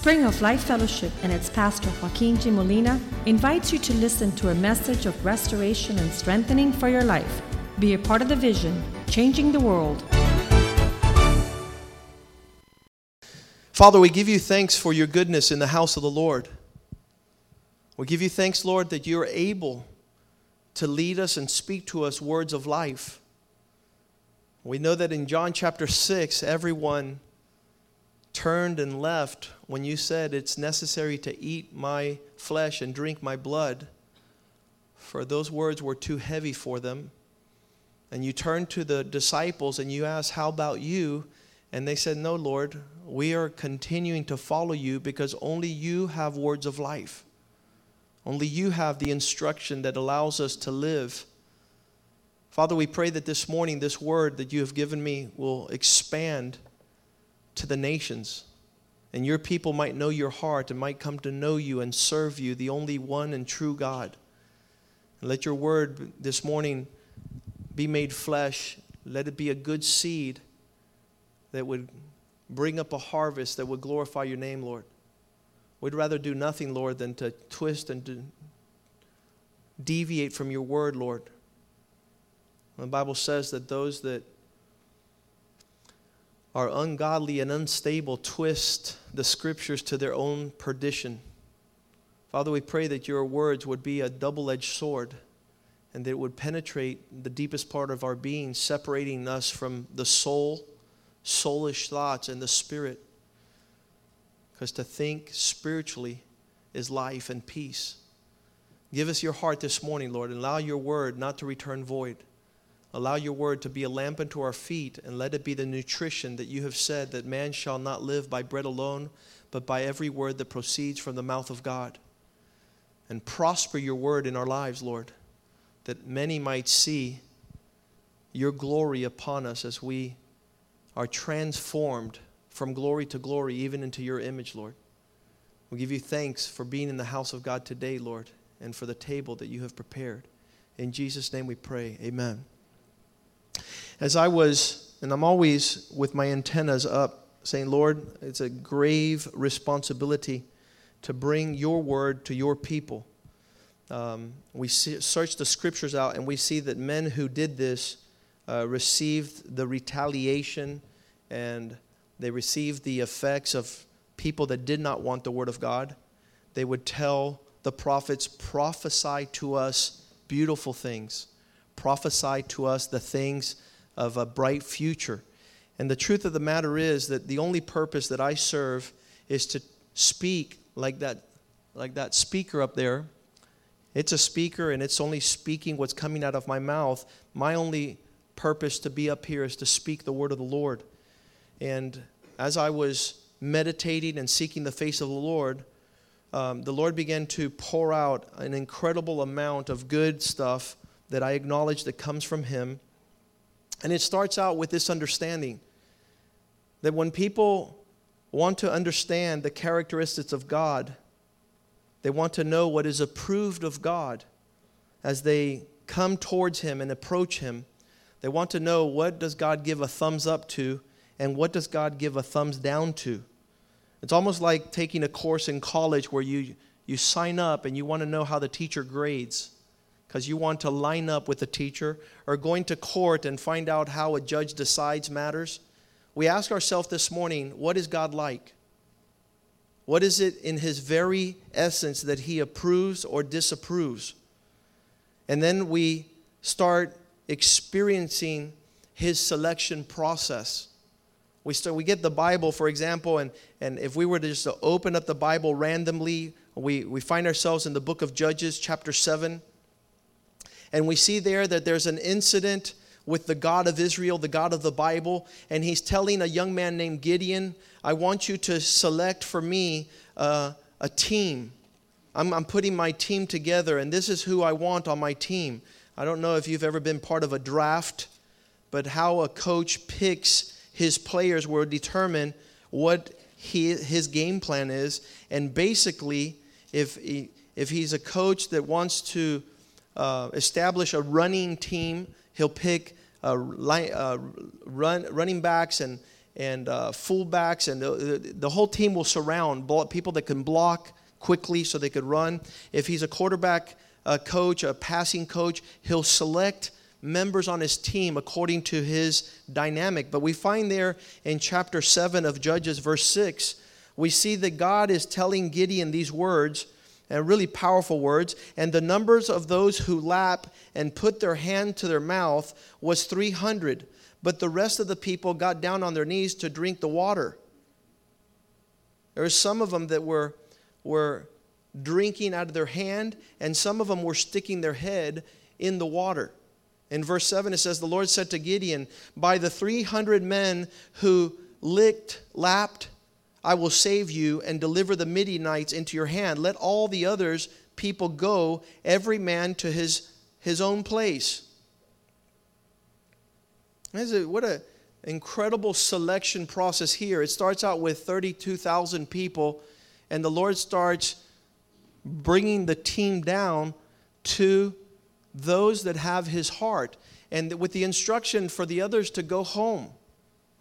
Spring of Life Fellowship and its pastor Joaquin G. Molina invites you to listen to a message of restoration and strengthening for your life. Be a part of the vision, changing the world. Father, we give you thanks for your goodness in the house of the Lord. We give you thanks, Lord, that you're able to lead us and speak to us words of life. We know that in John chapter 6, everyone turned and left when you said it's necessary to eat my flesh and drink my blood, for those words were too heavy for them. And you turned to the disciples and you asked, How about you? And they said, No, Lord, we are continuing to follow you because only you have words of life. Only you have the instruction that allows us to live. Father, we pray that this morning, this word that you have given me will expand to the nations. And your people might know your heart and might come to know you and serve you, the only one and true God. And let your word this morning be made flesh. Let it be a good seed that would bring up a harvest that would glorify your name, Lord. We'd rather do nothing, Lord, than to twist and to deviate from your word, Lord. The Bible says that those that are ungodly and unstable twist the scriptures to their own perdition. Father, we pray that your words would be a double edged sword and that it would penetrate the deepest part of our being, separating us from the soul, soulish thoughts, and the spirit. Because to think spiritually is life and peace. Give us your heart this morning, Lord, and allow your word not to return void. Allow your word to be a lamp unto our feet, and let it be the nutrition that you have said that man shall not live by bread alone, but by every word that proceeds from the mouth of God. And prosper your word in our lives, Lord, that many might see your glory upon us as we are transformed from glory to glory, even into your image, Lord. We give you thanks for being in the house of God today, Lord, and for the table that you have prepared. In Jesus' name we pray. Amen. As I was, and I'm always with my antennas up, saying, Lord, it's a grave responsibility to bring your word to your people. Um, we see, search the scriptures out and we see that men who did this uh, received the retaliation and they received the effects of people that did not want the word of God. They would tell the prophets, prophesy to us beautiful things, prophesy to us the things of a bright future. And the truth of the matter is that the only purpose that I serve is to speak like that, like that speaker up there. It's a speaker and it's only speaking what's coming out of my mouth. My only purpose to be up here is to speak the word of the Lord. And as I was meditating and seeking the face of the Lord, um, the Lord began to pour out an incredible amount of good stuff that I acknowledge that comes from Him. And it starts out with this understanding that when people want to understand the characteristics of God, they want to know what is approved of God as they come towards Him and approach Him. They want to know what does God give a thumbs up to and what does God give a thumbs down to. It's almost like taking a course in college where you, you sign up and you want to know how the teacher grades because you want to line up with a teacher, or going to court and find out how a judge decides matters, we ask ourselves this morning what is God like? What is it in his very essence that he approves or disapproves? And then we start experiencing his selection process. We, start, we get the Bible, for example, and, and if we were to just open up the Bible randomly, we, we find ourselves in the book of Judges, chapter 7. And we see there that there's an incident with the God of Israel, the God of the Bible, and he's telling a young man named Gideon, I want you to select for me uh, a team. I'm, I'm putting my team together, and this is who I want on my team. I don't know if you've ever been part of a draft, but how a coach picks his players will determine what he, his game plan is. And basically, if, he, if he's a coach that wants to uh, establish a running team. He'll pick uh, line, uh, run, running backs and, and uh, fullbacks, and the, the whole team will surround people that can block quickly so they could run. If he's a quarterback uh, coach, a passing coach, he'll select members on his team according to his dynamic. But we find there in chapter 7 of Judges, verse 6, we see that God is telling Gideon these words, and really powerful words. And the numbers of those who lap and put their hand to their mouth was 300. But the rest of the people got down on their knees to drink the water. There were some of them that were, were drinking out of their hand, and some of them were sticking their head in the water. In verse 7, it says, The Lord said to Gideon, By the 300 men who licked, lapped, I will save you and deliver the Midianites into your hand. Let all the others people go, every man to his, his own place. What an incredible selection process here. It starts out with 32,000 people, and the Lord starts bringing the team down to those that have his heart and with the instruction for the others to go home.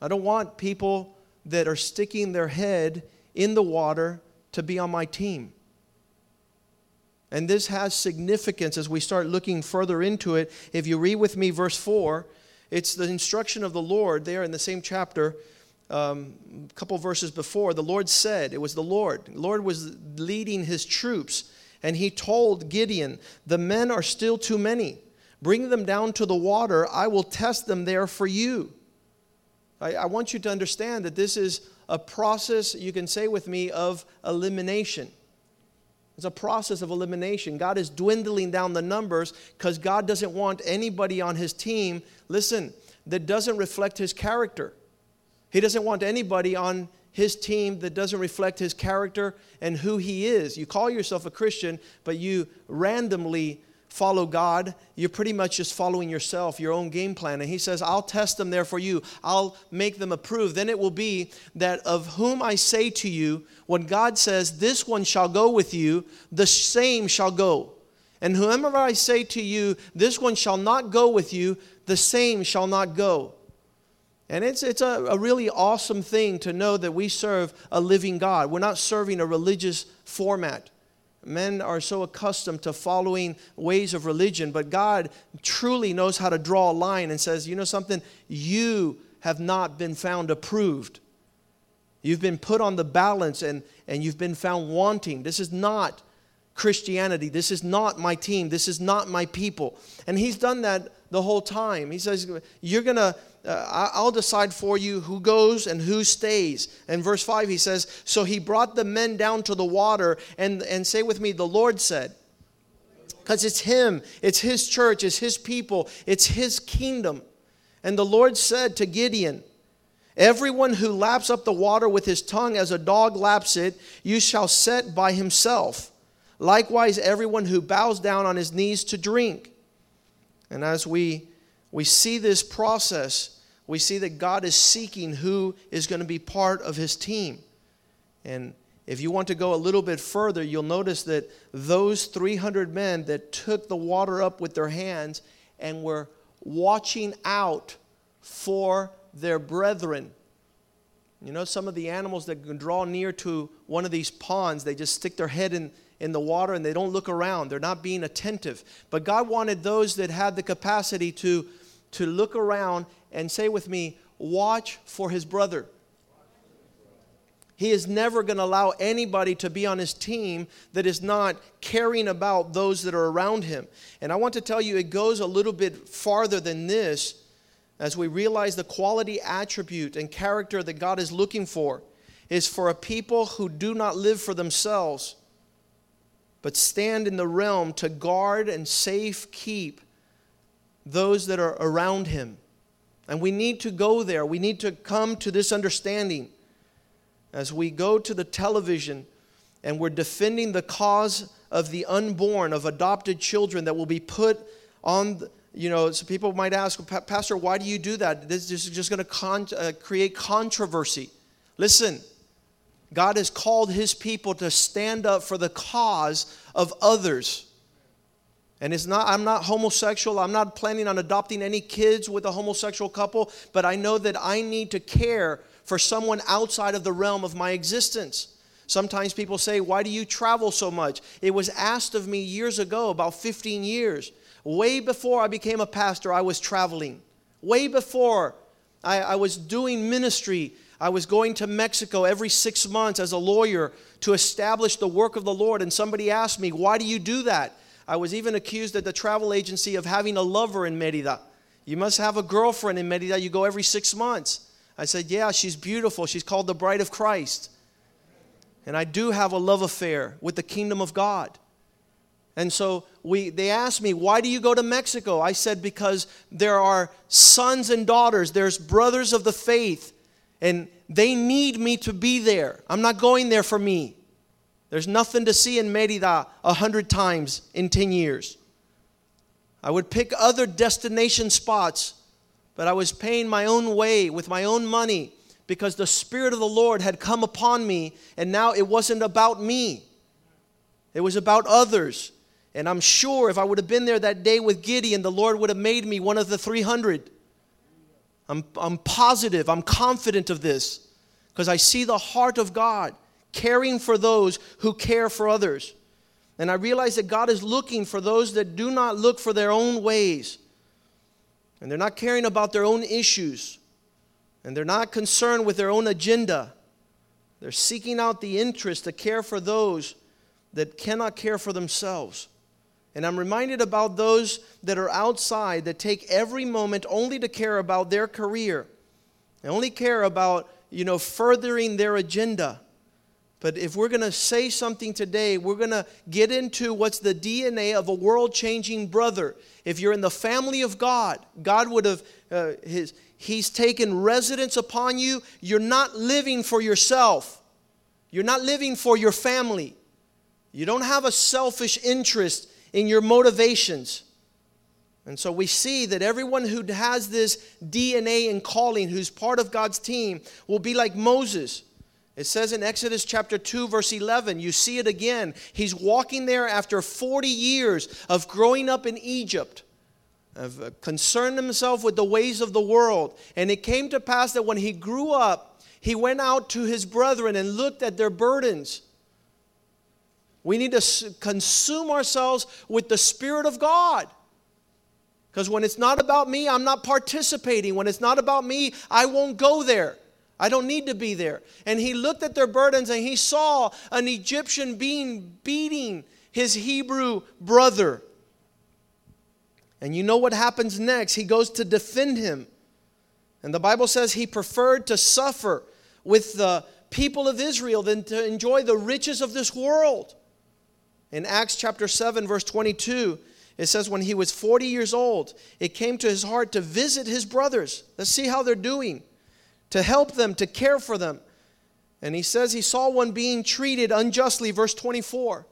I don't want people that are sticking their head in the water to be on my team. And this has significance as we start looking further into it. If you read with me verse 4, it's the instruction of the Lord there in the same chapter, um, a couple verses before. The Lord said, it was the Lord. The Lord was leading his troops, and he told Gideon, The men are still too many. Bring them down to the water. I will test them there for you. I, I want you to understand that this is a process, you can say with me, of elimination. It's a process of elimination. God is dwindling down the numbers because God doesn't want anybody on his team, listen, that doesn't reflect his character. He doesn't want anybody on his team that doesn't reflect his character and who he is. You call yourself a Christian, but you randomly follow God, you're pretty much just following yourself, your own game plan. And he says, I'll test them there for you, I'll make them approve. Then it will be that of whom I say to you, when God says, This one shall go with you, the same shall go. And whomever I say to you, This one shall not go with you, the same shall not go. And it's, it's a, a really awesome thing to know that we serve a living God. We're not serving a religious format men are so accustomed to following ways of religion, but God truly knows how to draw a line and says, you know something, you have not been found approved. You've been put on the balance and, and you've been found wanting. This is not Christianity. This is not my team. This is not my people. And he's done that the whole time. He says, You're going to, uh, I'll decide for you who goes and who stays. And verse 5, he says, So he brought the men down to the water, and, and say with me, The Lord said, because it's him, it's his church, it's his people, it's his kingdom. And the Lord said to Gideon, Everyone who laps up the water with his tongue as a dog laps it, you shall set by himself. Likewise, everyone who bows down on his knees to drink. And as we, we see this process, we see that God is seeking who is going to be part of his team. And if you want to go a little bit further, you'll notice that those 300 men that took the water up with their hands and were watching out for their brethren. You know, some of the animals that can draw near to one of these ponds, they just stick their head in, in the water and they don't look around. They're not being attentive. But God wanted those that had the capacity to, to look around and say with me, watch for his brother. He is never going to allow anybody to be on his team that is not caring about those that are around him. And I want to tell you, it goes a little bit farther than this as we realize the quality attribute and character that God is looking for is for a people who do not live for themselves but stand in the realm to guard and safe keep those that are around him. And we need to go there. We need to come to this understanding as we go to the television and we're defending the cause of the unborn, of adopted children that will be put on, you know, so people might ask, Pastor, why do you do that? This is just going to con- uh, create controversy. Listen, God has called his people to stand up for the cause of others. And it's not, I'm not homosexual. I'm not planning on adopting any kids with a homosexual couple, but I know that I need to care for someone outside of the realm of my existence. Sometimes people say, Why do you travel so much? It was asked of me years ago, about 15 years. Way before I became a pastor, I was traveling. Way before I, I was doing ministry, I was going to Mexico every six months as a lawyer to establish the work of the Lord. And somebody asked me, Why do you do that? I was even accused at the travel agency of having a lover in Merida. You must have a girlfriend in Merida. You go every six months. I said, Yeah, she's beautiful. She's called the Bride of Christ. And I do have a love affair with the kingdom of God. And so we, they asked me, Why do you go to Mexico? I said, Because there are sons and daughters, there's brothers of the faith, and they need me to be there. I'm not going there for me. There's nothing to see in Merida a hundred times in 10 years. I would pick other destination spots, but I was paying my own way with my own money because the Spirit of the Lord had come upon me, and now it wasn't about me, it was about others. And I'm sure if I would have been there that day with Gideon, the Lord would have made me one of the 300. I'm, I'm positive, I'm confident of this because I see the heart of God caring for those who care for others. And I realize that God is looking for those that do not look for their own ways. And they're not caring about their own issues. And they're not concerned with their own agenda. They're seeking out the interest to care for those that cannot care for themselves. And I'm reminded about those that are outside that take every moment only to care about their career. They only care about, you know, furthering their agenda. But if we're going to say something today, we're going to get into what's the DNA of a world changing brother. If you're in the family of God, God would have, uh, his, He's taken residence upon you. You're not living for yourself, you're not living for your family. You don't have a selfish interest in your motivations. And so we see that everyone who has this DNA and calling, who's part of God's team, will be like Moses. It says in Exodus chapter 2, verse 11, you see it again. He's walking there after 40 years of growing up in Egypt, of uh, concerned himself with the ways of the world. And it came to pass that when he grew up, he went out to his brethren and looked at their burdens. We need to consume ourselves with the Spirit of God. Because when it's not about me, I'm not participating. When it's not about me, I won't go there. I don't need to be there. And he looked at their burdens and he saw an Egyptian being beating his Hebrew brother. And you know what happens next? He goes to defend him. And the Bible says he preferred to suffer with the people of Israel than to enjoy the riches of this world. In Acts chapter 7, verse 22, it says, When he was 40 years old, it came to his heart to visit his brothers. Let's see how they're doing to help them, to care for them. And he says he saw one being treated unjustly, verse 24.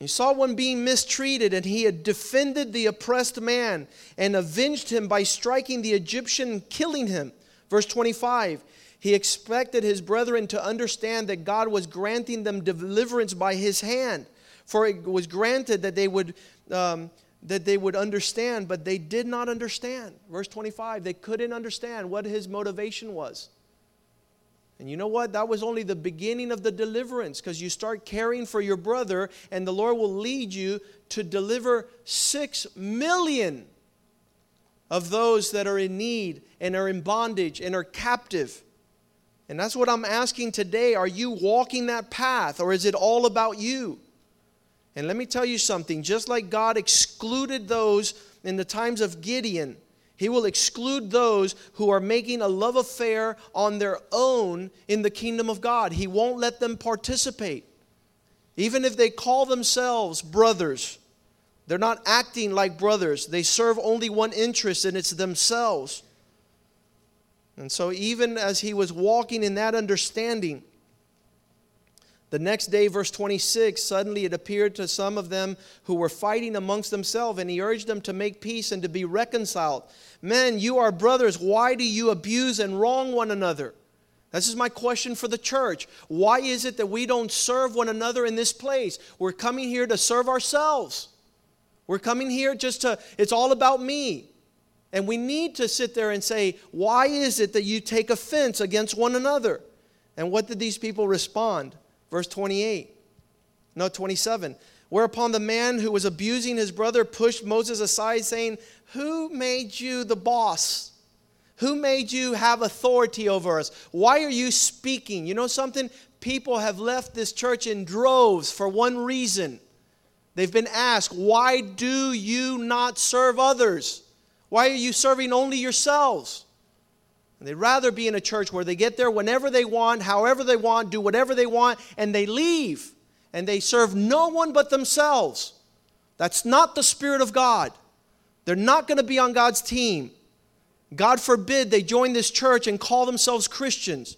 He saw one being mistreated, and he had defended the oppressed man and avenged him by striking the Egyptian, killing him. Verse 25. He expected his brethren to understand that God was granting them deliverance by his hand, for it was granted that they would um, that they would understand, but they did not understand. Verse 25, they couldn't understand what his motivation was. And you know what? That was only the beginning of the deliverance because you start caring for your brother, and the Lord will lead you to deliver six million of those that are in need and are in bondage and are captive. And that's what I'm asking today. Are you walking that path, or is it all about you? And let me tell you something just like God excluded those in the times of Gideon, He will exclude those who are making a love affair on their own in the kingdom of God. He won't let them participate. Even if they call themselves brothers, they're not acting like brothers. They serve only one interest, and it's themselves. And so, even as he was walking in that understanding, the next day, verse 26, suddenly it appeared to some of them who were fighting amongst themselves, and he urged them to make peace and to be reconciled. Men, you are brothers. Why do you abuse and wrong one another? This is my question for the church. Why is it that we don't serve one another in this place? We're coming here to serve ourselves. We're coming here just to, it's all about me. And we need to sit there and say, why is it that you take offense against one another? And what did these people respond? Verse 28. No, 27. Whereupon the man who was abusing his brother pushed Moses aside, saying, Who made you the boss? Who made you have authority over us? Why are you speaking? You know something? People have left this church in droves for one reason. They've been asked, Why do you not serve others? Why are you serving only yourselves? They'd rather be in a church where they get there whenever they want, however they want, do whatever they want, and they leave and they serve no one but themselves. That's not the Spirit of God. They're not going to be on God's team. God forbid they join this church and call themselves Christians.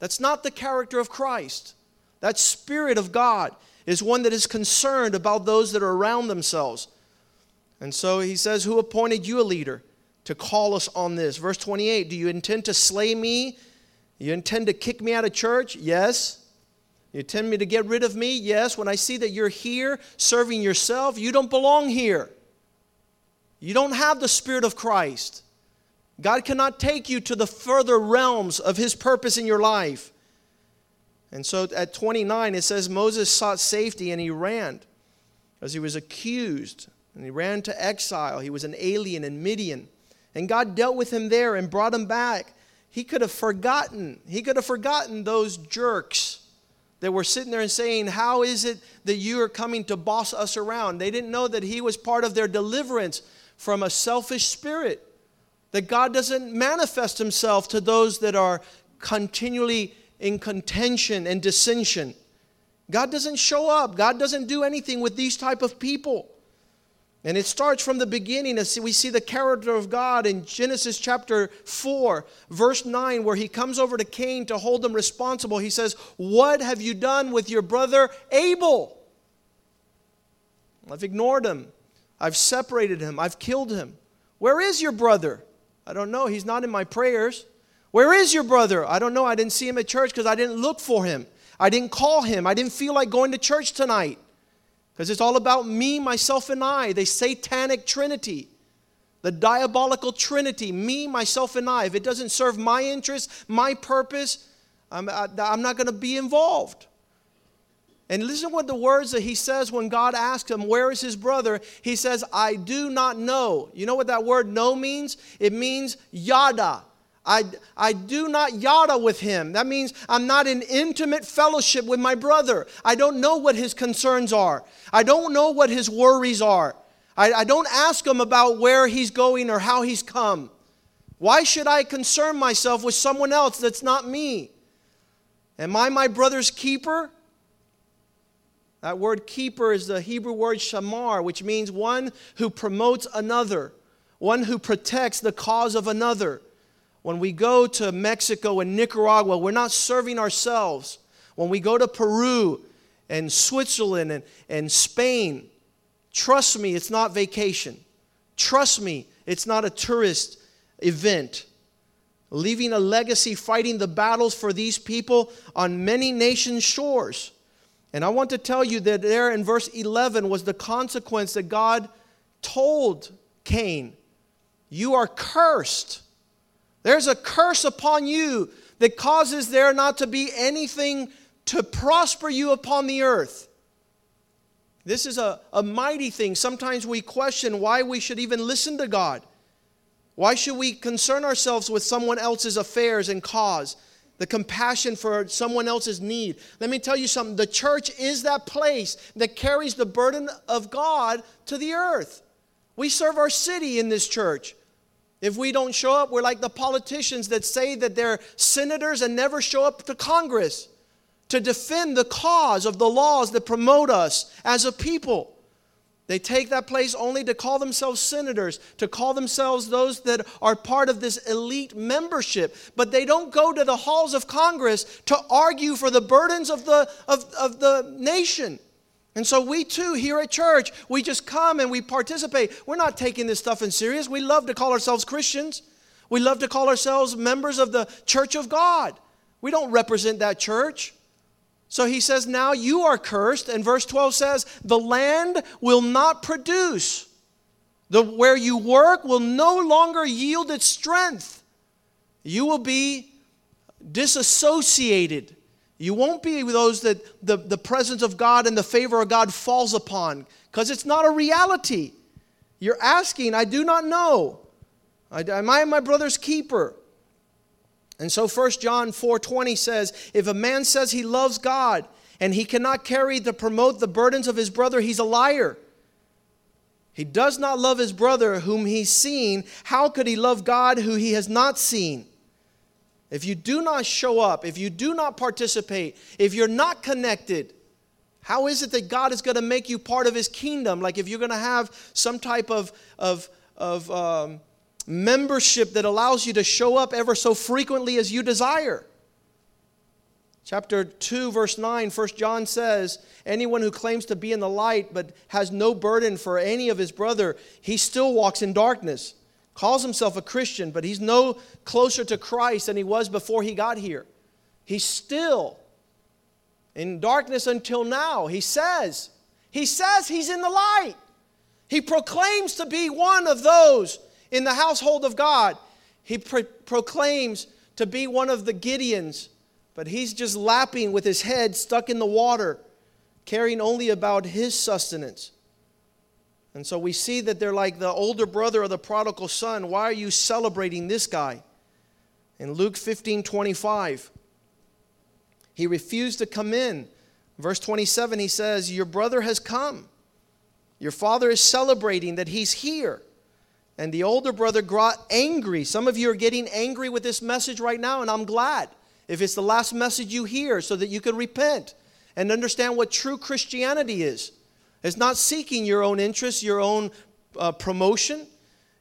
That's not the character of Christ. That Spirit of God is one that is concerned about those that are around themselves. And so he says, Who appointed you a leader to call us on this? Verse 28 Do you intend to slay me? You intend to kick me out of church? Yes. You intend me to get rid of me? Yes. When I see that you're here serving yourself, you don't belong here. You don't have the Spirit of Christ. God cannot take you to the further realms of His purpose in your life. And so at 29, it says Moses sought safety and he ran as he was accused and he ran to exile. He was an alien in Midian. And God dealt with him there and brought him back. He could have forgotten. He could have forgotten those jerks that were sitting there and saying, How is it that you are coming to boss us around? They didn't know that he was part of their deliverance from a selfish spirit. That God doesn't manifest himself to those that are continually in contention and dissension. God doesn't show up. God doesn't do anything with these type of people. And it starts from the beginning as we see the character of God in Genesis chapter 4, verse 9, where he comes over to Cain to hold him responsible. He says, What have you done with your brother Abel? I've ignored him. I've separated him. I've killed him. Where is your brother? I don't know. He's not in my prayers. Where is your brother? I don't know. I didn't see him at church because I didn't look for him. I didn't call him. I didn't feel like going to church tonight. Because it's all about me, myself, and I, the satanic trinity, the diabolical trinity, me, myself, and I. If it doesn't serve my interest, my purpose, I'm, I'm not going to be involved. And listen to what the words that he says when God asks him, Where is his brother? He says, I do not know. You know what that word know means? It means yada. I, I do not yada with him. That means I'm not in intimate fellowship with my brother. I don't know what his concerns are. I don't know what his worries are. I, I don't ask him about where he's going or how he's come. Why should I concern myself with someone else that's not me? Am I my brother's keeper? That word keeper is the Hebrew word shamar, which means one who promotes another, one who protects the cause of another. When we go to Mexico and Nicaragua, we're not serving ourselves. When we go to Peru and Switzerland and, and Spain, trust me, it's not vacation. Trust me, it's not a tourist event. Leaving a legacy fighting the battles for these people on many nations' shores. And I want to tell you that there in verse 11 was the consequence that God told Cain You are cursed there's a curse upon you that causes there not to be anything to prosper you upon the earth. This is a, a mighty thing. Sometimes we question why we should even listen to God. Why should we concern ourselves with someone else's affairs and cause? The compassion for someone else's need. Let me tell you something the church is that place that carries the burden of God to the earth. We serve our city in this church. If we don't show up, we're like the politicians that say that they're senators and never show up to Congress to defend the cause of the laws that promote us as a people. They take that place only to call themselves senators, to call themselves those that are part of this elite membership. But they don't go to the halls of Congress to argue for the burdens of the, of, of the nation. And so we too here at church, we just come and we participate. We're not taking this stuff in serious. We love to call ourselves Christians. We love to call ourselves members of the church of God. We don't represent that church. So he says, Now you are cursed. And verse 12 says, The land will not produce. The, where you work will no longer yield its strength. You will be disassociated. You won't be those that the, the presence of God and the favor of God falls upon because it's not a reality. You're asking, I do not know. Am I my brother's keeper? And so 1 John 4:20 says, if a man says he loves God and he cannot carry to promote the burdens of his brother, he's a liar. He does not love his brother whom he's seen. How could he love God who he has not seen? If you do not show up, if you do not participate, if you're not connected, how is it that God is going to make you part of his kingdom? Like if you're going to have some type of, of, of um, membership that allows you to show up ever so frequently as you desire. Chapter 2, verse 9, 1 John says, Anyone who claims to be in the light but has no burden for any of his brother, he still walks in darkness. Calls himself a Christian, but he's no closer to Christ than he was before he got here. He's still in darkness until now. He says, He says he's in the light. He proclaims to be one of those in the household of God. He pro- proclaims to be one of the Gideons but he's just lapping with his head stuck in the water, caring only about his sustenance. And so we see that they're like the older brother of the prodigal son. Why are you celebrating this guy? In Luke 15 25, he refused to come in. Verse 27, he says, Your brother has come. Your father is celebrating that he's here. And the older brother got angry. Some of you are getting angry with this message right now, and I'm glad if it's the last message you hear, so that you can repent and understand what true Christianity is. It's not seeking your own interests, your own uh, promotion.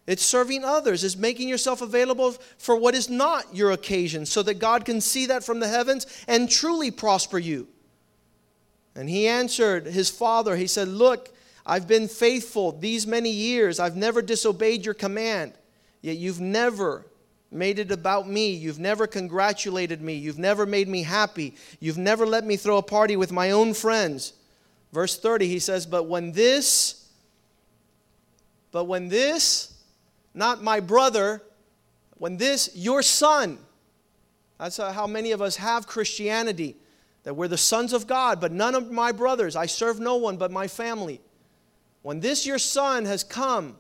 It's serving others. It's making yourself available for what is not your occasion so that God can see that from the heavens and truly prosper you. And he answered his father, he said, Look, I've been faithful these many years. I've never disobeyed your command, yet you've never made it about me. You've never congratulated me. You've never made me happy. You've never let me throw a party with my own friends. Verse 30, he says, But when this, but when this, not my brother, when this, your son, that's how many of us have Christianity, that we're the sons of God, but none of my brothers. I serve no one but my family. When this, your son, has come,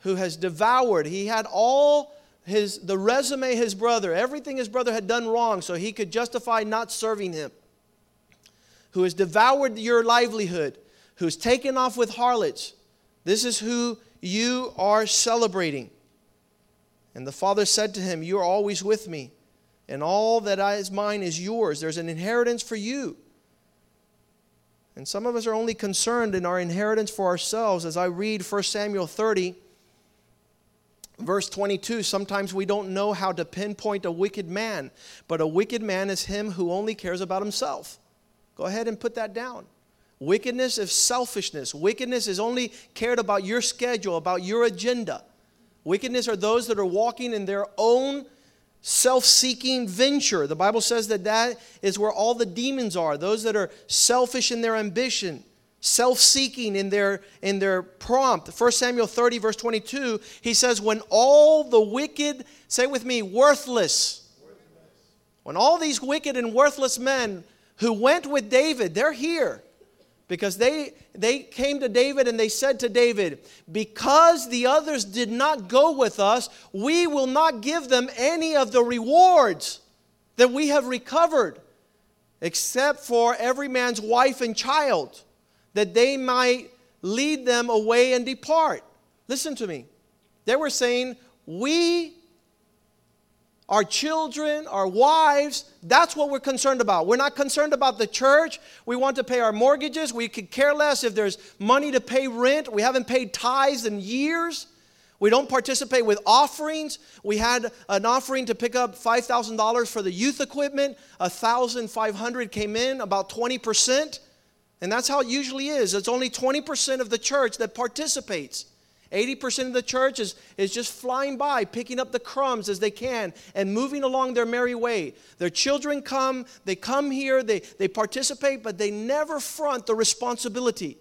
who has devoured, he had all his, the resume his brother, everything his brother had done wrong so he could justify not serving him, who has devoured your livelihood, who's taken off with harlots. This is who you are celebrating. And the father said to him, You are always with me, and all that is mine is yours. There's an inheritance for you. And some of us are only concerned in our inheritance for ourselves. As I read 1 Samuel 30, Verse 22 Sometimes we don't know how to pinpoint a wicked man, but a wicked man is him who only cares about himself. Go ahead and put that down. Wickedness is selfishness. Wickedness is only cared about your schedule, about your agenda. Wickedness are those that are walking in their own self seeking venture. The Bible says that that is where all the demons are, those that are selfish in their ambition self-seeking in their in their prompt 1 samuel 30 verse 22 he says when all the wicked say with me worthless. when all these wicked and worthless men who went with david they're here because they they came to david and they said to david because the others did not go with us we will not give them any of the rewards that we have recovered except for every man's wife and child that they might lead them away and depart. Listen to me. They were saying, We, our children, our wives, that's what we're concerned about. We're not concerned about the church. We want to pay our mortgages. We could care less if there's money to pay rent. We haven't paid tithes in years. We don't participate with offerings. We had an offering to pick up $5,000 for the youth equipment. 1,500 came in, about 20%. And that's how it usually is. It's only 20% of the church that participates. 80% of the church is, is just flying by, picking up the crumbs as they can and moving along their merry way. Their children come, they come here, they, they participate, but they never front the responsibility.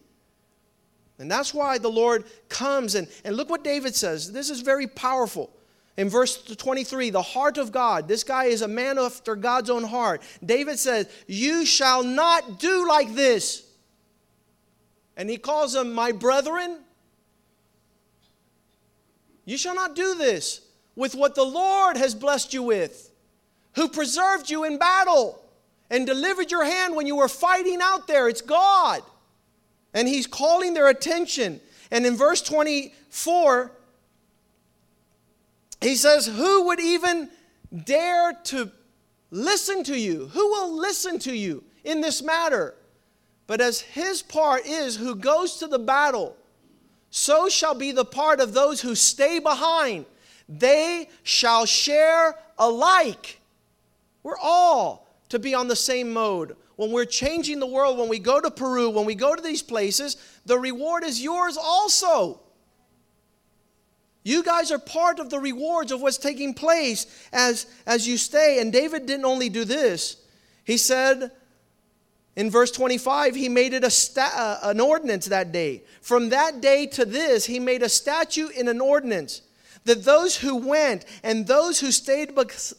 And that's why the Lord comes. And, and look what David says. This is very powerful. In verse 23, the heart of God, this guy is a man after God's own heart. David says, You shall not do like this. And he calls them, My brethren, you shall not do this with what the Lord has blessed you with, who preserved you in battle and delivered your hand when you were fighting out there. It's God. And he's calling their attention. And in verse 24, he says, Who would even dare to listen to you? Who will listen to you in this matter? But as his part is who goes to the battle, so shall be the part of those who stay behind. They shall share alike. We're all to be on the same mode. When we're changing the world, when we go to Peru, when we go to these places, the reward is yours also. You guys are part of the rewards of what's taking place as, as you stay. And David didn't only do this, he said in verse 25, he made it a sta- uh, an ordinance that day. From that day to this, he made a statute in an ordinance that those who went and those who stayed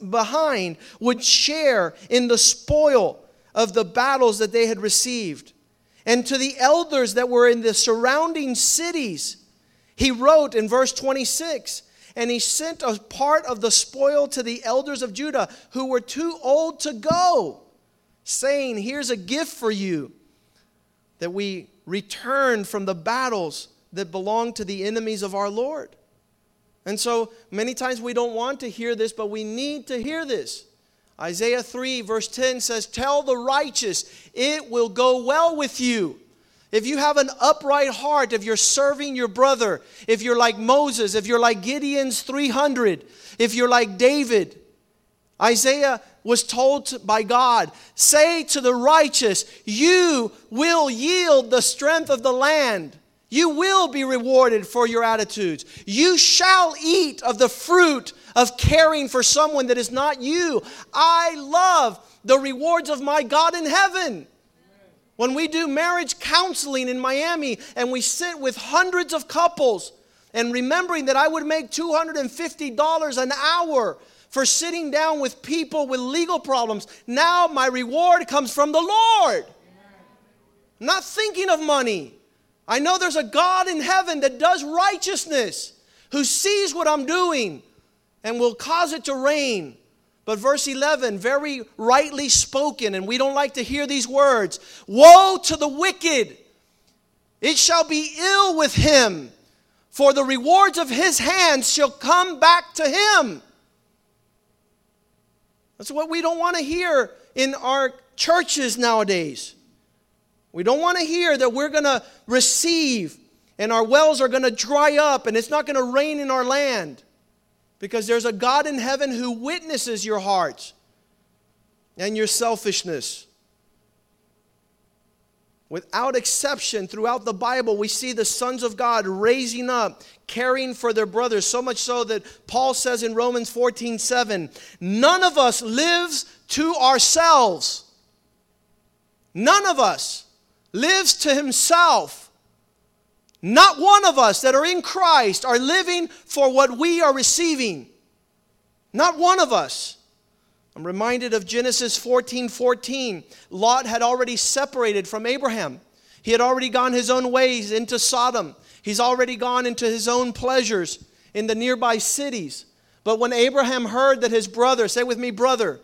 behind would share in the spoil of the battles that they had received. And to the elders that were in the surrounding cities, he wrote in verse 26 and he sent a part of the spoil to the elders of Judah who were too old to go, saying, Here's a gift for you that we return from the battles that belong to the enemies of our Lord. And so many times we don't want to hear this, but we need to hear this. Isaiah 3, verse 10 says, Tell the righteous, it will go well with you. If you have an upright heart, if you're serving your brother, if you're like Moses, if you're like Gideon's 300, if you're like David, Isaiah was told by God, Say to the righteous, You will yield the strength of the land. You will be rewarded for your attitudes. You shall eat of the fruit of caring for someone that is not you. I love the rewards of my God in heaven. When we do marriage counseling in Miami and we sit with hundreds of couples, and remembering that I would make $250 an hour for sitting down with people with legal problems, now my reward comes from the Lord. Not thinking of money. I know there's a God in heaven that does righteousness, who sees what I'm doing and will cause it to rain. But verse 11, very rightly spoken, and we don't like to hear these words Woe to the wicked! It shall be ill with him, for the rewards of his hands shall come back to him. That's what we don't want to hear in our churches nowadays. We don't want to hear that we're going to receive and our wells are going to dry up and it's not going to rain in our land because there's a God in heaven who witnesses your hearts and your selfishness. Without exception, throughout the Bible, we see the sons of God raising up, caring for their brothers, so much so that Paul says in Romans 14 7, none of us lives to ourselves. None of us lives to himself. Not one of us that are in Christ are living for what we are receiving. Not one of us. I'm reminded of Genesis 14 14. Lot had already separated from Abraham. He had already gone his own ways into Sodom. He's already gone into his own pleasures in the nearby cities. But when Abraham heard that his brother, say with me, brother,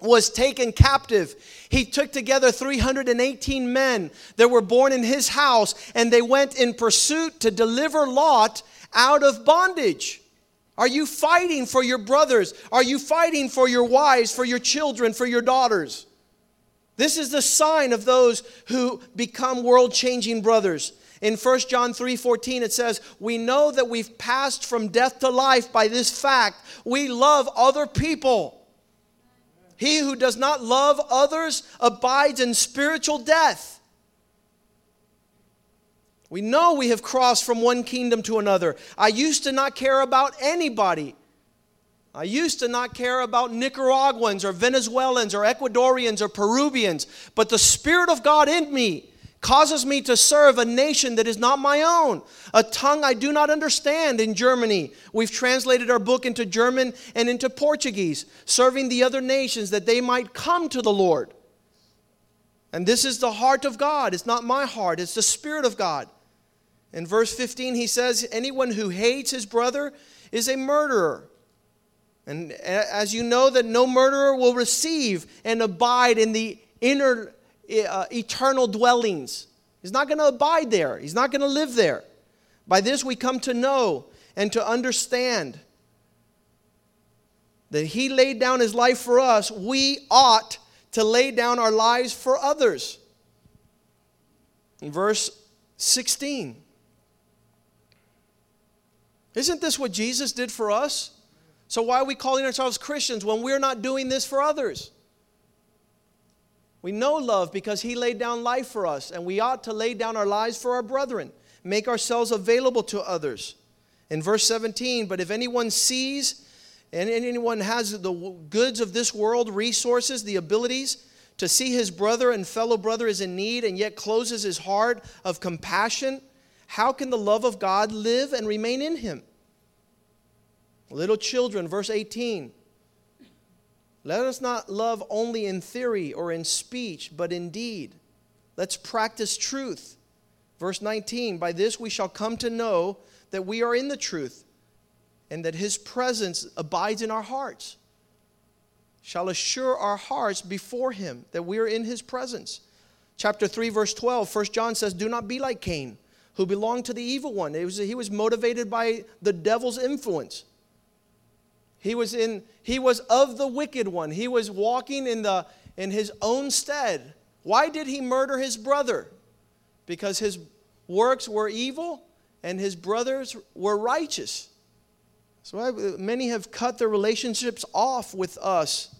was taken captive. He took together 318 men that were born in his house, and they went in pursuit to deliver Lot out of bondage. Are you fighting for your brothers? Are you fighting for your wives, for your children, for your daughters? This is the sign of those who become world changing brothers. In 1 John 3:14 it says, "We know that we've passed from death to life by this fact. We love other people." He who does not love others abides in spiritual death. We know we have crossed from one kingdom to another. I used to not care about anybody. I used to not care about Nicaraguans or Venezuelans or Ecuadorians or Peruvians, but the Spirit of God in me causes me to serve a nation that is not my own, a tongue I do not understand in Germany. We've translated our book into German and into Portuguese, serving the other nations that they might come to the Lord. And this is the heart of God. It's not my heart, it's the Spirit of God. In verse 15, he says, Anyone who hates his brother is a murderer. And as you know, that no murderer will receive and abide in the inner uh, eternal dwellings. He's not going to abide there, he's not going to live there. By this, we come to know and to understand that he laid down his life for us. We ought to lay down our lives for others. In verse 16, isn't this what Jesus did for us? So, why are we calling ourselves Christians when we're not doing this for others? We know love because He laid down life for us, and we ought to lay down our lives for our brethren, make ourselves available to others. In verse 17, but if anyone sees and anyone has the goods of this world, resources, the abilities to see his brother and fellow brother is in need, and yet closes his heart of compassion, how can the love of God live and remain in him? Little children, verse 18. Let us not love only in theory or in speech, but in deed. Let's practice truth. Verse 19 By this we shall come to know that we are in the truth, and that his presence abides in our hearts. Shall assure our hearts before him that we are in his presence. Chapter 3, verse 12, 1 John says, Do not be like Cain, who belonged to the evil one. Was, he was motivated by the devil's influence. He was in he was of the wicked one. He was walking in the in his own stead. Why did he murder his brother? Because his works were evil and his brothers were righteous. So I, many have cut their relationships off with us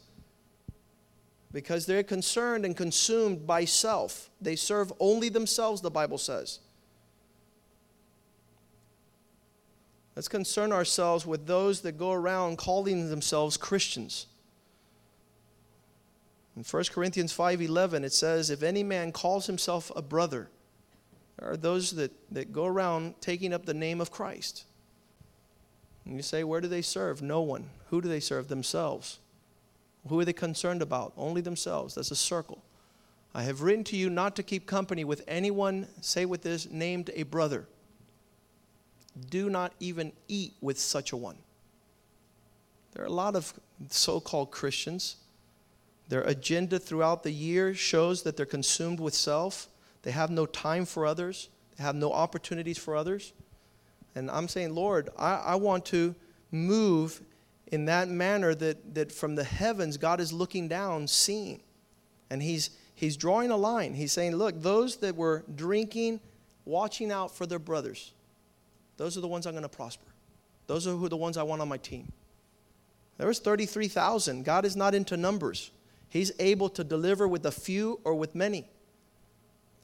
because they're concerned and consumed by self. They serve only themselves, the Bible says. Let's concern ourselves with those that go around calling themselves Christians. In 1 Corinthians 5:11 it says if any man calls himself a brother there are those that, that go around taking up the name of Christ. And you say where do they serve? No one. Who do they serve? Themselves. Who are they concerned about? Only themselves. That's a circle. I have written to you not to keep company with anyone say with this named a brother do not even eat with such a one. There are a lot of so called Christians. Their agenda throughout the year shows that they're consumed with self. They have no time for others, they have no opportunities for others. And I'm saying, Lord, I, I want to move in that manner that, that from the heavens God is looking down, seeing. And he's, he's drawing a line. He's saying, look, those that were drinking, watching out for their brothers. Those are the ones I'm going to prosper. Those are who the ones I want on my team. There was 33,000. God is not into numbers. He's able to deliver with a few or with many.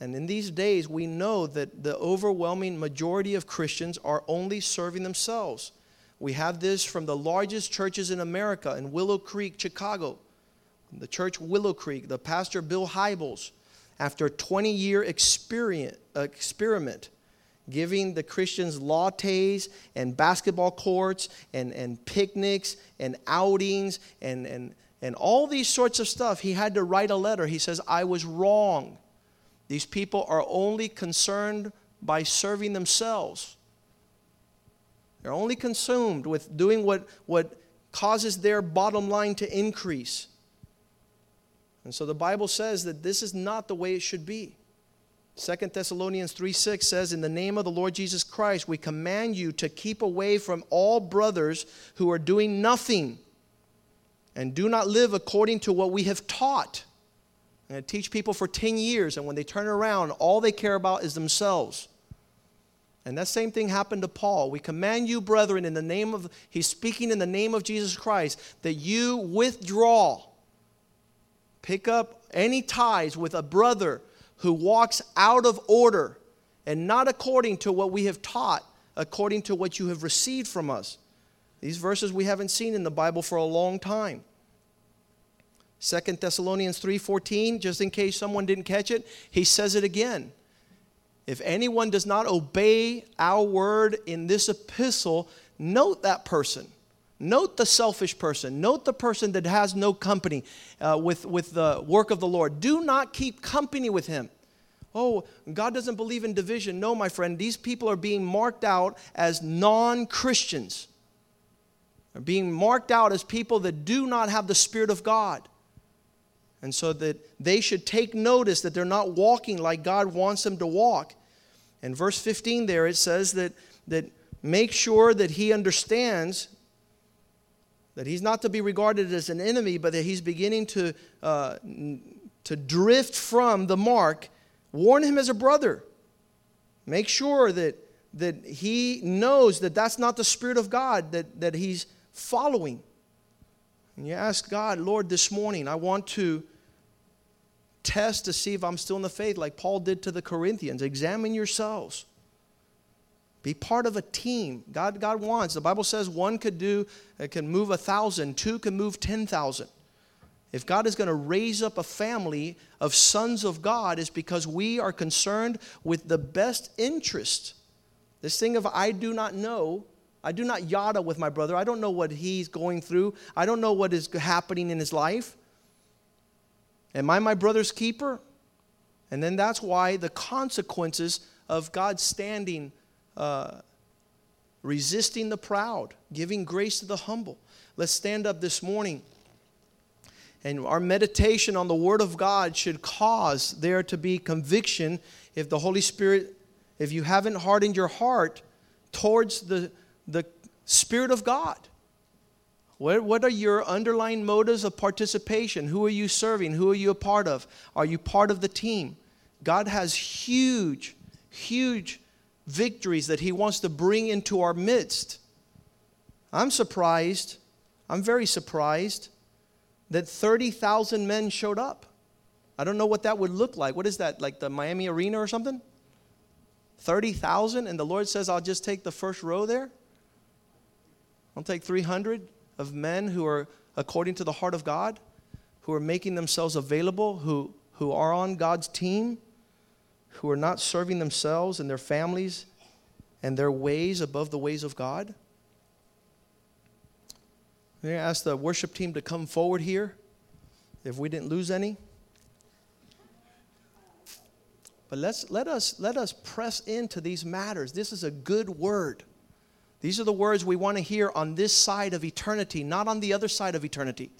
And in these days, we know that the overwhelming majority of Christians are only serving themselves. We have this from the largest churches in America in Willow Creek, Chicago. The church Willow Creek, the pastor Bill Hybels, after a 20 year uh, experiment, giving the Christians lattes and basketball courts and, and picnics and outings and, and, and all these sorts of stuff, he had to write a letter. He says, I was wrong. These people are only concerned by serving themselves. They're only consumed with doing what, what causes their bottom line to increase. And so the Bible says that this is not the way it should be. Second Thessalonians 3 6 says, In the name of the Lord Jesus Christ, we command you to keep away from all brothers who are doing nothing and do not live according to what we have taught. And I teach people for 10 years, and when they turn around, all they care about is themselves. And that same thing happened to Paul. We command you, brethren, in the name of, he's speaking in the name of Jesus Christ, that you withdraw, pick up any ties with a brother who walks out of order and not according to what we have taught, according to what you have received from us. These verses we haven't seen in the Bible for a long time. Second Thessalonians 3:14, just in case someone didn't catch it, he says it again. If anyone does not obey our word in this epistle, note that person. Note the selfish person. Note the person that has no company uh, with, with the work of the Lord. Do not keep company with him. Oh, God doesn't believe in division. No, my friend, these people are being marked out as non Christians. They're being marked out as people that do not have the Spirit of God. And so that they should take notice that they're not walking like God wants them to walk. In verse 15, there it says that, that make sure that he understands that he's not to be regarded as an enemy, but that he's beginning to, uh, to drift from the mark. Warn him as a brother. Make sure that, that he knows that that's not the Spirit of God that, that he's following. And you ask God, Lord, this morning, I want to test to see if I'm still in the faith, like Paul did to the Corinthians. Examine yourselves. Be part of a team. God, God wants. The Bible says one could do, uh, can move a thousand, two can move ten thousand. If God is going to raise up a family of sons of God, is because we are concerned with the best interest. This thing of I do not know, I do not yada with my brother. I don't know what he's going through. I don't know what is happening in his life. Am I my brother's keeper? And then that's why the consequences of God standing, uh, resisting the proud, giving grace to the humble. Let's stand up this morning. And our meditation on the Word of God should cause there to be conviction if the Holy Spirit, if you haven't hardened your heart towards the, the Spirit of God. What, what are your underlying motives of participation? Who are you serving? Who are you a part of? Are you part of the team? God has huge, huge victories that He wants to bring into our midst. I'm surprised, I'm very surprised that 30,000 men showed up. I don't know what that would look like. What is that, like the Miami Arena or something? 30,000, and the Lord says, I'll just take the first row there? I'll take 300 of men who are according to the heart of God, who are making themselves available, who, who are on God's team, who are not serving themselves and their families and their ways above the ways of God. I'm going to ask the worship team to come forward here if we didn't lose any. But let's, let, us, let us press into these matters. This is a good word. These are the words we want to hear on this side of eternity, not on the other side of eternity.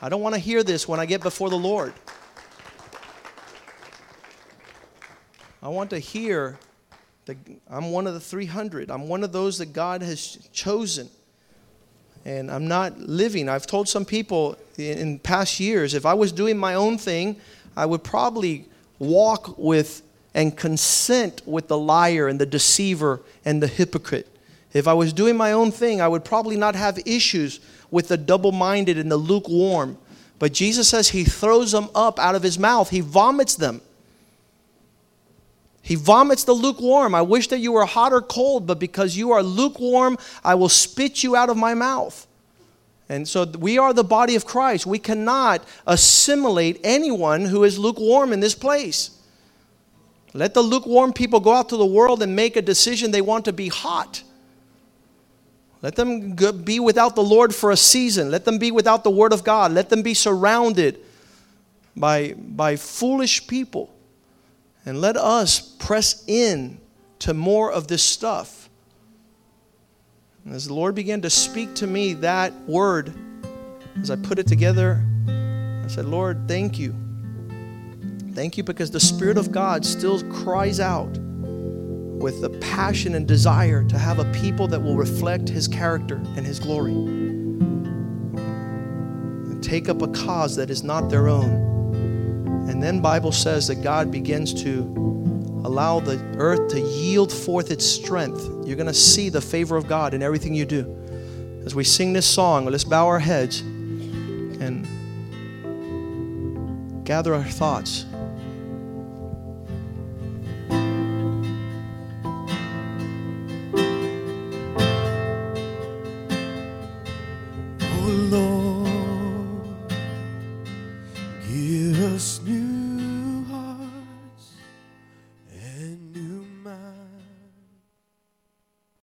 I don't want to hear this when I get before the Lord. I want to hear that I'm one of the 300. I'm one of those that God has chosen. And I'm not living. I've told some people in past years if I was doing my own thing, I would probably walk with and consent with the liar and the deceiver and the hypocrite. If I was doing my own thing, I would probably not have issues with the double minded and the lukewarm. But Jesus says he throws them up out of his mouth, he vomits them. He vomits the lukewarm. I wish that you were hot or cold, but because you are lukewarm, I will spit you out of my mouth. And so we are the body of Christ. We cannot assimilate anyone who is lukewarm in this place. Let the lukewarm people go out to the world and make a decision they want to be hot. Let them be without the Lord for a season. Let them be without the Word of God. Let them be surrounded by, by foolish people. And let us press in to more of this stuff. And as the Lord began to speak to me that word, as I put it together, I said, Lord, thank you. Thank you because the Spirit of God still cries out with the passion and desire to have a people that will reflect his character and his glory. And take up a cause that is not their own. And then Bible says that God begins to allow the earth to yield forth its strength. You're going to see the favor of God in everything you do. As we sing this song, let's bow our heads and gather our thoughts.